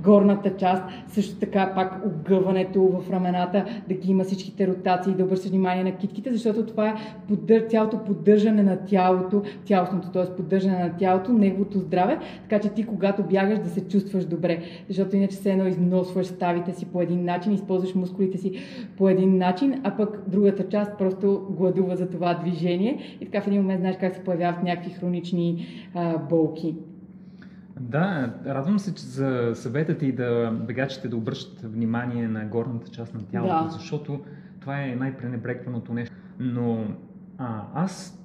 горната част, също така пак огъването в рамената, да ги има всичките ротации, да обръщаш внимание на китките, защото това е поддър, цялото поддържане на тялото, цялостното, т.е. поддържане на тялото, неговото здраве, така че ти когато бягаш да се чувстваш добре, защото иначе се едно износваш ставите си по един начин, използваш мускулите си по един начин, а пък другата част просто гладува за това движение и така в един момент знаеш как се появяват някакви хронични а, болки. Да, радвам се че за съвета ти да бегачите да обръщат внимание на горната част на тялото, да. защото това е най-пренебрегваното нещо. Но а, аз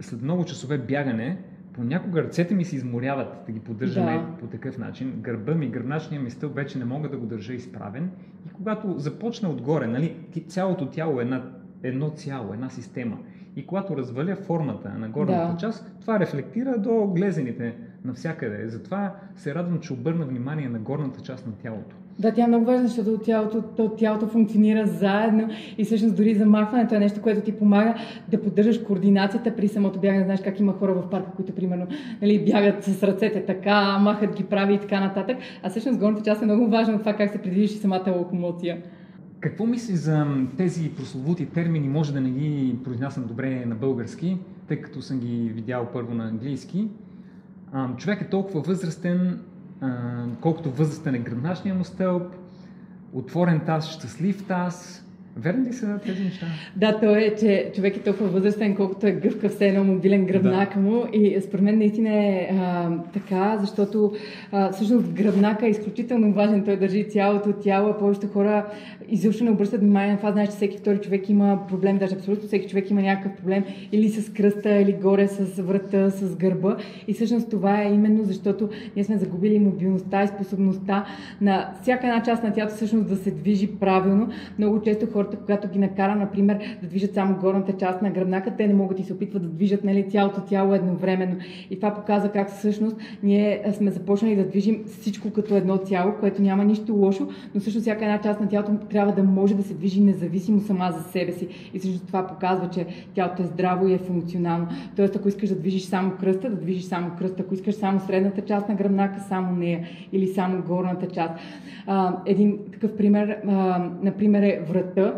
след много часове бягане, понякога ръцете ми се изморяват да ги поддържаме да. по такъв начин. Гърба ми, гръбначния ми стълб вече не мога да го държа изправен. И когато започна отгоре, нали, цялото тяло е една, едно цяло, една система. И когато разваля формата на горната да. част, това рефлектира до глезените навсякъде. Затова се радвам, че обърна внимание на горната част на тялото. Да, тя е много важна, защото тялото, то, тялото функционира заедно и всъщност дори замахването е нещо, което ти помага да поддържаш координацията при самото бягане. Знаеш как има хора в парка, които примерно нали, бягат с ръцете така, махат ги прави и така нататък. А всъщност горната част е много важна от това как се придвижиш и самата локомоция. Какво мислиш за тези прословути термини? Може да не ги произнасям добре на български, тъй като съм ги видял първо на английски. Човек е толкова възрастен, колкото възрастен е гръбначния му стълб, отворен таз, щастлив таз, Верни ли са тези неща? Да, то е, че човек е толкова възрастен, колкото е гъвкав, все едно мобилен гръбнак да. му. И според мен наистина е а, така, защото а, всъщност гръбнака е изключително важен. Той държи цялото тяло. Повечето хора изобщо не обръщат внимание на това. Знаеш, че всеки втори човек има проблем, даже абсолютно всеки човек има някакъв проблем или с кръста, или горе с врата, с гърба. И всъщност това е именно защото ние сме загубили мобилността и способността на всяка една част на тялото всъщност да се движи правилно. Много често хора хората, когато ги накара, например, да движат само горната част на гръбнака, те не могат и се опитват да движат нали, цялото тяло едновременно. И това показва как всъщност ние сме започнали да движим всичко като едно цяло, което няма нищо лошо, но също всяка една част на тялото трябва да може да се движи независимо сама за себе си. И всъщност това показва, че тялото е здраво и е функционално. Тоест, ако искаш да движиш само кръста, да движиш само кръста. Ако искаш само средната част на гръбнака, само нея. Или само горната част. Един такъв пример, например, е врата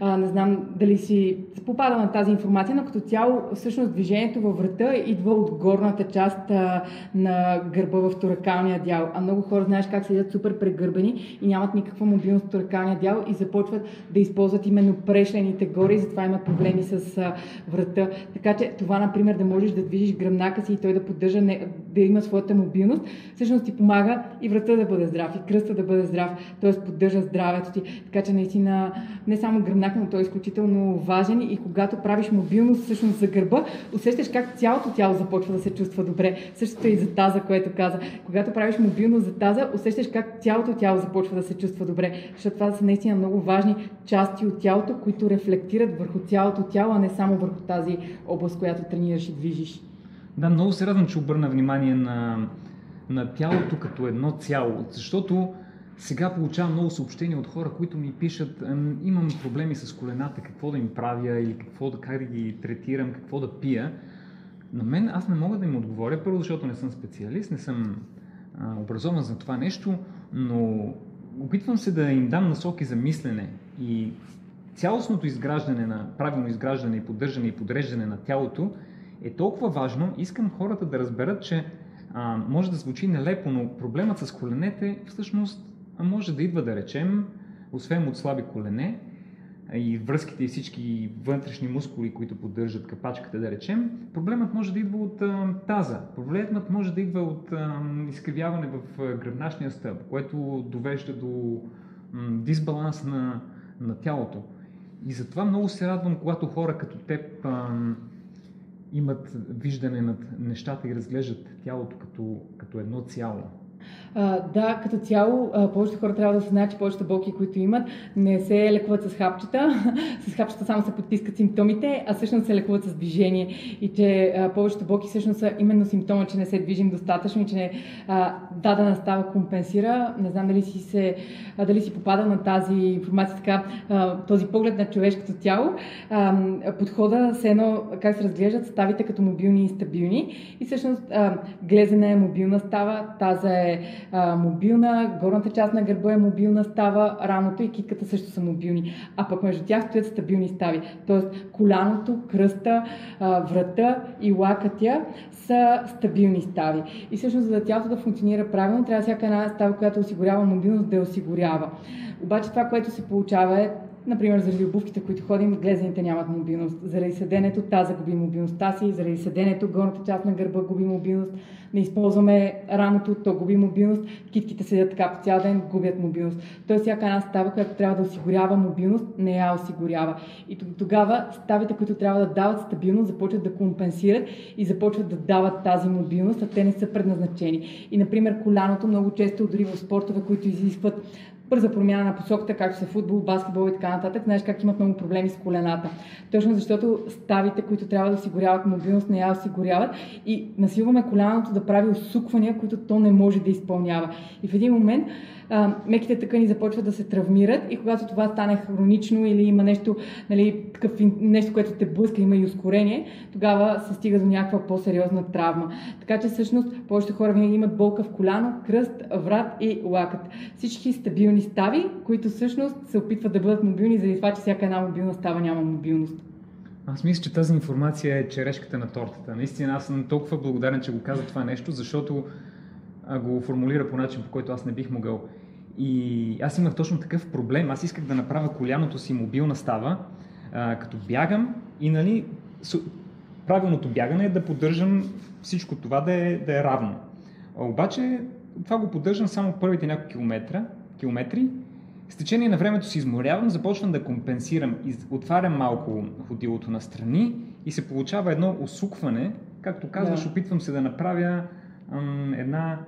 А, не знам дали си попада на тази информация, но като цяло всъщност движението във врата идва от горната част а, на гърба в торакалния дял. А много хора знаеш как седят супер прегърбени и нямат никаква мобилност в торакалния дял и започват да използват именно прешлените горе и затова имат проблеми с а, врата. Така че това, например, да можеш да движиш гръбнака си и той да поддържа, не, да има своята мобилност, всъщност ти помага и врата да бъде здрав, и кръста да бъде здрав, т.е. поддържа здравето ти. Така че наистина не само гръбнак, но той е изключително важен и когато правиш мобилност всъщност за гърба, усещаш как цялото тяло започва да се чувства добре. Същото е и за таза, което каза. Когато правиш мобилност за таза, усещаш как цялото тяло започва да се чувства добре. Защото това са наистина много важни части от тялото, които рефлектират върху цялото тяло, а не само върху тази област, която тренираш и движиш. Да, много се радвам, че обърна внимание на, на тялото като едно цяло, защото сега получавам много съобщения от хора, които ми пишат, имам проблеми с колената, какво да им правя или какво да, как да ги третирам, какво да пия. На мен аз не мога да им отговоря, първо защото не съм специалист, не съм образован за това нещо, но опитвам се да им дам насоки за мислене и цялостното изграждане на, правилно изграждане и поддържане и подреждане на тялото е толкова важно. Искам хората да разберат, че а, може да звучи нелепо, но проблемът с коленете всъщност може да идва, да речем, освен от слаби колене и връзките и всички вътрешни мускули, които поддържат капачката, да речем, проблемът може да идва от а, таза. Проблемът може да идва от а, изкривяване в а, гръбначния стъп, което довежда до дисбаланс на, на тялото. И затова много се радвам, когато хора като теб а, имат виждане над нещата и разглеждат тялото като, като едно цяло. А, да, като цяло, повечето хора трябва да се знаят, че повечето болки, които имат, не се лекуват с хапчета. с хапчета само се потискат симптомите, а всъщност се лекуват с движение. И че а, повечето болки всъщност са именно симптома, че не се движим достатъчно и че не, а, дадена става компенсира. Не знам дали си, се, а, дали си попада на тази информация, така, а, този поглед на човешкото тяло. А, подхода се едно, как се разглеждат ставите като мобилни и стабилни. И всъщност а, глезена е мобилна става, таза е а, мобилна, горната част на гърба е мобилна става, рамото и китката също са мобилни. А пък между тях стоят стабилни стави. Тоест коляното, кръста, а, врата и лакътя са стабилни стави. И всъщност, за да тялото да функционира правилно, трябва всяка една става, която осигурява мобилност, да я осигурява. Обаче това, което се получава е Например, заради обувките, които ходим, глезените нямат мобилност. Заради седенето таза губи мобилността си, заради седенето горната част на гърба губи мобилност. Не използваме рамото, то губи мобилност. Китките седят така по цял ден, губят мобилност. Тоест всяка една става, която трябва да осигурява мобилност, не я осигурява. И тогава ставите, които трябва да дават стабилност, започват да компенсират и започват да дават тази мобилност, а те не са предназначени. И, например, коляното много често, дори в спортове, които изискват бърза промяна на посоката, както са футбол, баскетбол и така нататък. Знаеш как имат много проблеми с колената. Точно защото ставите, които трябва да осигуряват мобилност, не я осигуряват и насилваме коляното да прави усуквания, които то не може да изпълнява. И в един момент а, меките тъкани започват да се травмират и когато това стане хронично или има нещо, нали, такъв, нещо което те блъска, има и ускорение, тогава се стига до някаква по-сериозна травма. Така че всъщност повечето хора винаги имат болка в коляно, кръст, врат и лакът. Всички стабилни стави, които всъщност се опитват да бъдат мобилни, заради това, че всяка една мобилна става няма мобилност. Аз мисля, че тази информация е черешката на тортата. Наистина аз съм толкова благодарен, че го каза това нещо, защото го формулира по начин, по който аз не бих могъл. И аз имах точно такъв проблем. Аз исках да направя коляното си мобилна става, а, като бягам и нали, правилното бягане е да поддържам всичко това да е, да е равно. А, обаче това го поддържам само първите няколко километра, километри. С течение на времето се изморявам, започвам да компенсирам, отварям малко ходилото на страни и се получава едно усукване. Както казваш, да. опитвам се да направя ам, една,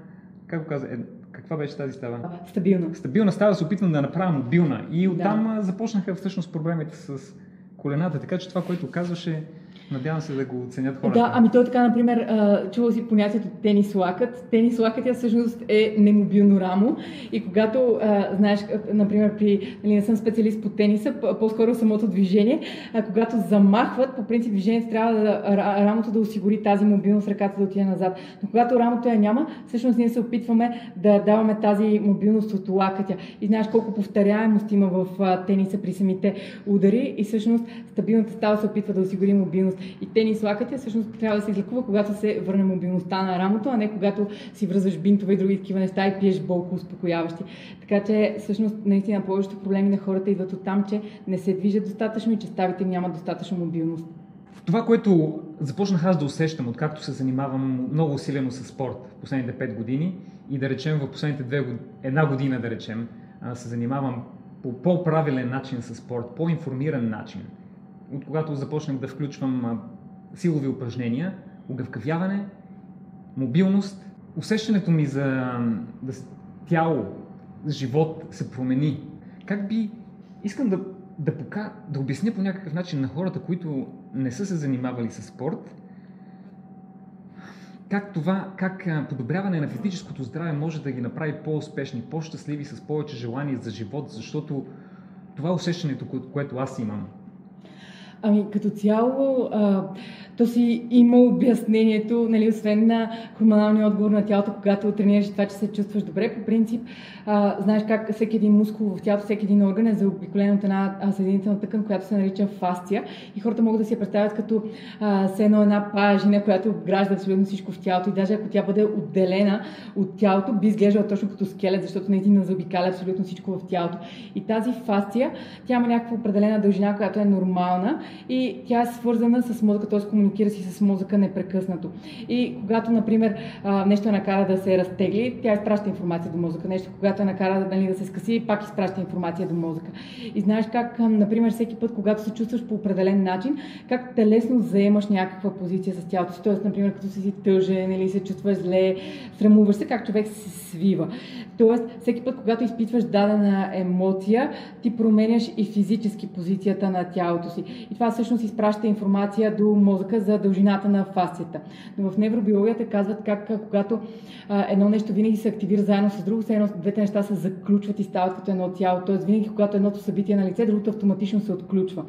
как го каза, е, каква беше тази става? Стабилна. Стабилна става се опитвам да направя мобилна. И оттам да. започнаха всъщност проблемите с колената. Така че това, което казваше, Надявам се да го оценят хората. Да, ами той така, например, чува си понятието тенис лакът. Тенис лакът всъщност е немобилно рамо и когато, знаеш, например, при, нали, не съм специалист по тениса, по-скоро самото движение, а когато замахват, по принцип движението трябва да, рамото да осигури тази мобилност, ръката да отиде назад. Но когато рамото я няма, всъщност ние се опитваме да даваме тази мобилност от лакътя. И знаеш колко повторяемост има в тениса при самите удари и всъщност стабилната става се опитва да осигури мобилност. И тенис лакътя всъщност трябва да се излекува, когато се върне мобилността на рамото, а не когато си връзваш бинтове и други такива неща и пиеш болко успокояващи. Така че всъщност наистина повечето проблеми на хората идват от там, че не се движат достатъчно и че ставите нямат достатъчно мобилност. Това, което започнах аз да усещам, откакто се занимавам много усилено с спорт в последните 5 години и да речем в последните две, една година, да речем, се занимавам по по-правилен начин с спорт, по-информиран начин. Когато започнах да включвам силови упражнения, огъвкавяване, мобилност, усещането ми за да, тяло, живот се промени. Как би... Искам да, да, пока, да обясня по някакъв начин на хората, които не са се занимавали с спорт, как това, как подобряване на физическото здраве може да ги направи по-успешни, по-щастливи, с повече желание за живот, защото това е усещането, което аз имам. Ами като цяло, а, то си има обяснението, нали, освен на хормоналния отговор на тялото, когато тренираш това, че се чувстваш добре. По принцип, а, знаеш как всеки един мускул в тялото, всеки един орган е заобиколен от една съединителна тъкан, която се нарича фасция. И хората могат да си я представят като а, едно една пажина, която обгражда абсолютно всичко в тялото. И даже ако тя бъде отделена от тялото, би изглеждала точно като скелет, защото наистина заобикаля абсолютно всичко в тялото. И тази фасция, тя има някаква определена дължина, която е нормална и тя е свързана с мозъка, т.е. комуникира си с мозъка непрекъснато. И когато, например, нещо е накара да се разтегли, тя изпраща информация до мозъка. Нещо, когато е накара нали, да се скъси, пак изпраща информация до мозъка. И знаеш как, например, всеки път, когато се чувстваш по определен начин, как телесно заемаш някаква позиция с тялото си. Тоест, например, като си тъжен или се чувстваш зле, срамуваш се, как човек се свива. Тоест, всеки път, когато изпитваш дадена емоция, ти променяш и физически позицията на тялото си. И това всъщност изпраща информация до мозъка за дължината на фасцията. Но в невробиологията казват как когато едно нещо винаги се активира заедно с друго, едно двете неща се заключват и стават като едно цяло. Тоест винаги, когато едното събитие е на лице, другото автоматично се отключва.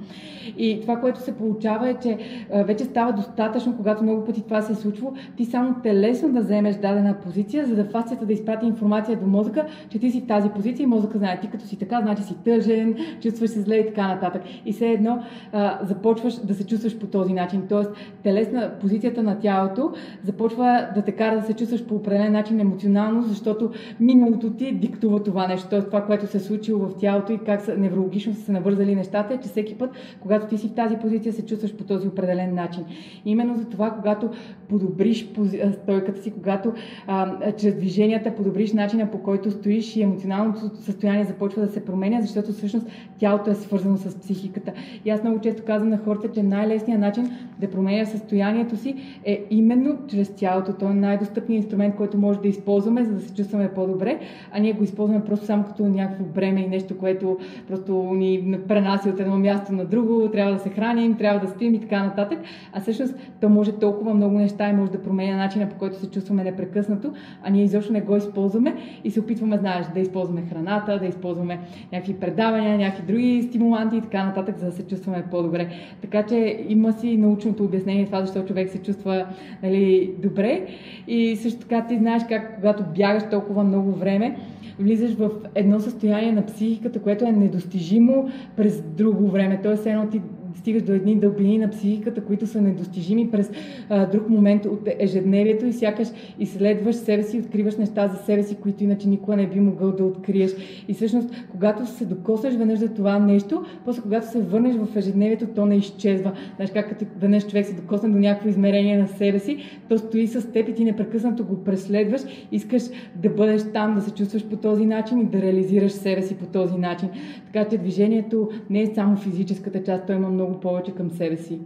И това, което се получава е, че вече става достатъчно, когато много пъти това се е случва, ти само телесно да вземеш дадена позиция, за да фасцията да изпрати информация до мозъка, че ти си в тази позиция и мозъка знае, ти като си така, значи си тъжен, чувстваш се зле и така нататък. И все едно а, започваш да се чувстваш по този начин. Тоест, телесна позицията на тялото започва да те кара да се чувстваш по определен начин емоционално, защото миналото ти диктува това нещо. Тоест, това, което се е случило в тялото и как са, неврологично са се навързали нещата, е, че всеки път, когато ти си в тази позиция, се чувстваш по този определен начин. И именно за това, когато подобриш стойката си, когато а, чрез движенията подобриш начина по който стоиш и емоционалното състояние започва да се променя, защото всъщност тялото е свързано с психиката. И аз много често казвам на хората, че най-лесният начин да променя състоянието си е именно чрез тялото. То е най-достъпният инструмент, който може да използваме, за да се чувстваме по-добре, а ние го използваме просто само като някакво бреме и нещо, което просто ни пренася от едно място на друго, трябва да се храним, трябва да спим и така нататък. А всъщност то може толкова много неща и може да променя начина по който се чувстваме непрекъснато, а ние изобщо не го използваме и се опитваме, знаеш, да използваме храната, да използваме някакви предавания, някакви други стимуланти и така нататък, за да се чувстваме по-добре. Така че има си научното обяснение това, защо човек се чувства нали, добре. И също така ти знаеш как, когато бягаш толкова много време, влизаш в едно състояние на психиката, което е недостижимо през друго време. Тоест, едно ти стигаш до едни дълбини на психиката, които са недостижими през а, друг момент от ежедневието и сякаш изследваш себе си, откриваш неща за себе си, които иначе никога не би могъл да откриеш. И всъщност, когато се докосваш веднъж за това нещо, после когато се върнеш в ежедневието, то не изчезва. Знаеш как като веднъж човек се докосне до някакво измерение на себе си, то стои с теб и ти непрекъснато го преследваш, искаш да бъдеш там, да се чувстваш по този начин и да реализираш себе си по този начин. Така че движението не е само физическата част, то има много повече към себе си.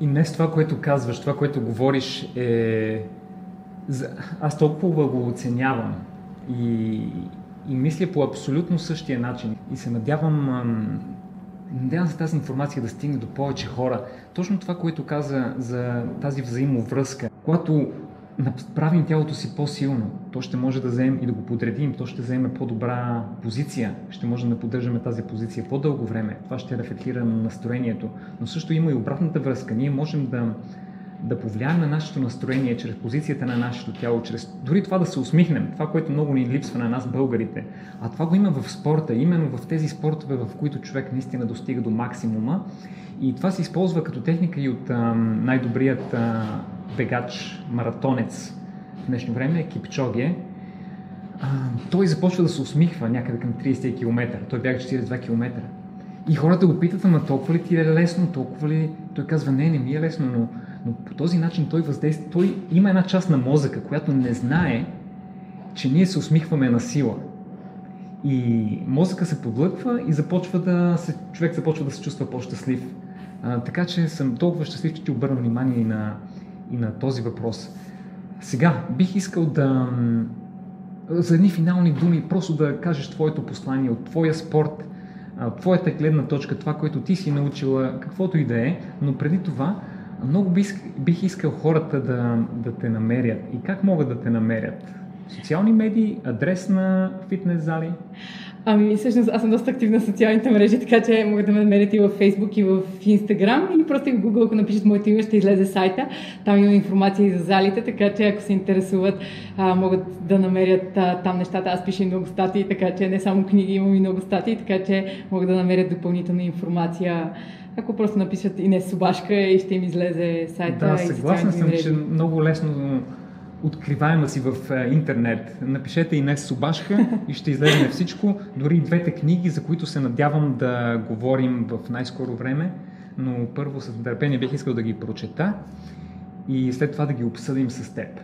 И днес това, което казваш, това, което говориш е... Аз толкова го оценявам и, и мисля по абсолютно същия начин. И се надявам надявам се тази информация да стигне до повече хора. Точно това, което каза за тази взаимовръзка. Когато правим тялото си по-силно, то ще може да вземем и да го подредим, то ще вземе по-добра позиция, ще може да поддържаме тази позиция по-дълго време. Това ще рефлектира на настроението. Но също има и обратната връзка. Ние можем да да повлияем на нашето настроение чрез позицията на нашето тяло, чрез дори това да се усмихнем, това, което много ни липсва на нас, българите. А това го има в спорта, именно в тези спортове, в които човек наистина достига до максимума. И това се използва като техника и от а, най-добрият а, бегач, маратонец в днешно време, Кипчоге. А, той започва да се усмихва някъде към 30 км. Той бяга 42 км. И хората го питат, ама толкова ли ти е лесно, толкова ли... Той казва, не, не ми е лесно, но но по този начин той въздейства. Той има една част на мозъка, която не знае, че ние се усмихваме на сила. И мозъка се подлъква и започва да се, човек започва да се чувства по-щастлив. А, така че съм толкова щастлив, че ти обърна внимание на, и на този въпрос. Сега, бих искал да за едни финални думи, просто да кажеш твоето послание от твоя спорт, твоята гледна точка, това, което ти си научила, каквото и да е, но преди това много бих, бих искал хората да, да те намерят. И как могат да те намерят? Социални медии, адрес на фитнес зали? Ами, всъщност, аз съм доста активна в социалните мрежи, така че могат да ме намерят и в Facebook, и в Instagram, или просто и в Google, ако напишат моето име, ще излезе сайта. Там има информация и за залите, така че ако се интересуват, а, могат да намерят а, там нещата. Аз пиша и много статии, така че не само книги, имам и много статии, така че могат да намерят допълнителна информация ако просто напишат Инес Собашка и ще им излезе сайта да, съгласен съм, че много лесно откриваема си в е, интернет. Напишете Инес Собашка и ще излезе всичко, дори двете книги, за които се надявам да говорим в най-скоро време, но първо с нетърпение бих искал да ги прочета и след това да ги обсъдим с теб.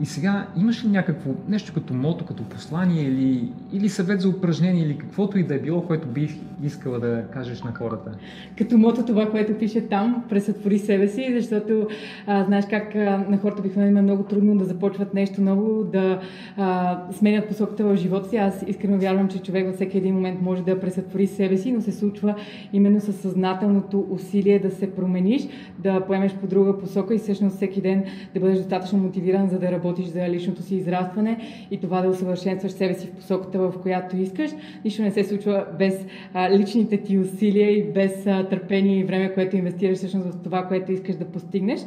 И сега, имаш ли някакво нещо като мото, като послание или, или съвет за упражнение или каквото и да е било, което бих искала да кажеш на хората? Като мото това, което пише там, пресътвори себе си, защото а, знаеш как а, на хората бихме е много трудно да започват нещо ново, да а, сменят посоката в живота си. Аз искрено вярвам, че човек във всеки един момент може да пресътвори себе си, но се случва именно със съзнателното усилие да се промениш, да поемеш по друга посока и всъщност всеки ден да бъдеш достатъчно мотивиран, за да работиш работиш за личното си израстване и това да усъвършенстваш себе си в посоката, в която искаш. Нищо не се случва без а, личните ти усилия и без а, търпение и време, което инвестираш всъщност в това, което искаш да постигнеш.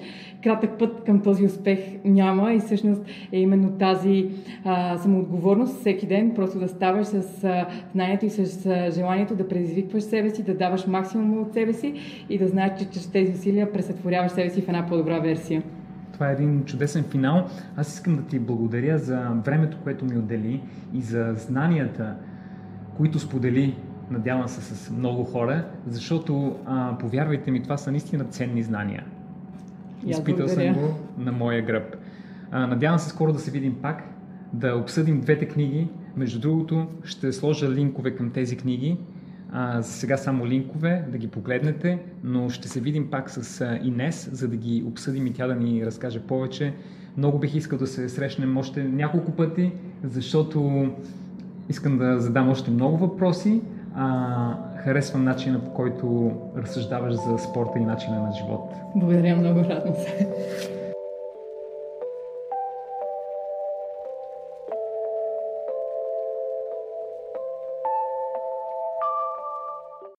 Кратък път към този успех няма и всъщност е именно тази а, самоотговорност всеки ден, просто да ставаш с а, знанието и с а, желанието да предизвикваш себе си, да даваш максимум от себе си и да знаеш, че чрез тези усилия пресътворяваш себе си в една по-добра версия. Това е един чудесен финал. Аз искам да ти благодаря за времето, което ми отдели и за знанията, които сподели, надявам се, с много хора, защото, а, повярвайте ми, това са наистина ценни знания. Изпитал съм го на моя гръб. А, надявам се скоро да се видим пак, да обсъдим двете книги. Между другото, ще сложа линкове към тези книги за сега само линкове, да ги погледнете, но ще се видим пак с Инес, за да ги обсъдим и тя да ни разкаже повече. Много бих искал да се срещнем още няколко пъти, защото искам да задам още много въпроси. А, харесвам начина по който разсъждаваш за спорта и начина на живот. Благодаря много, радвам се.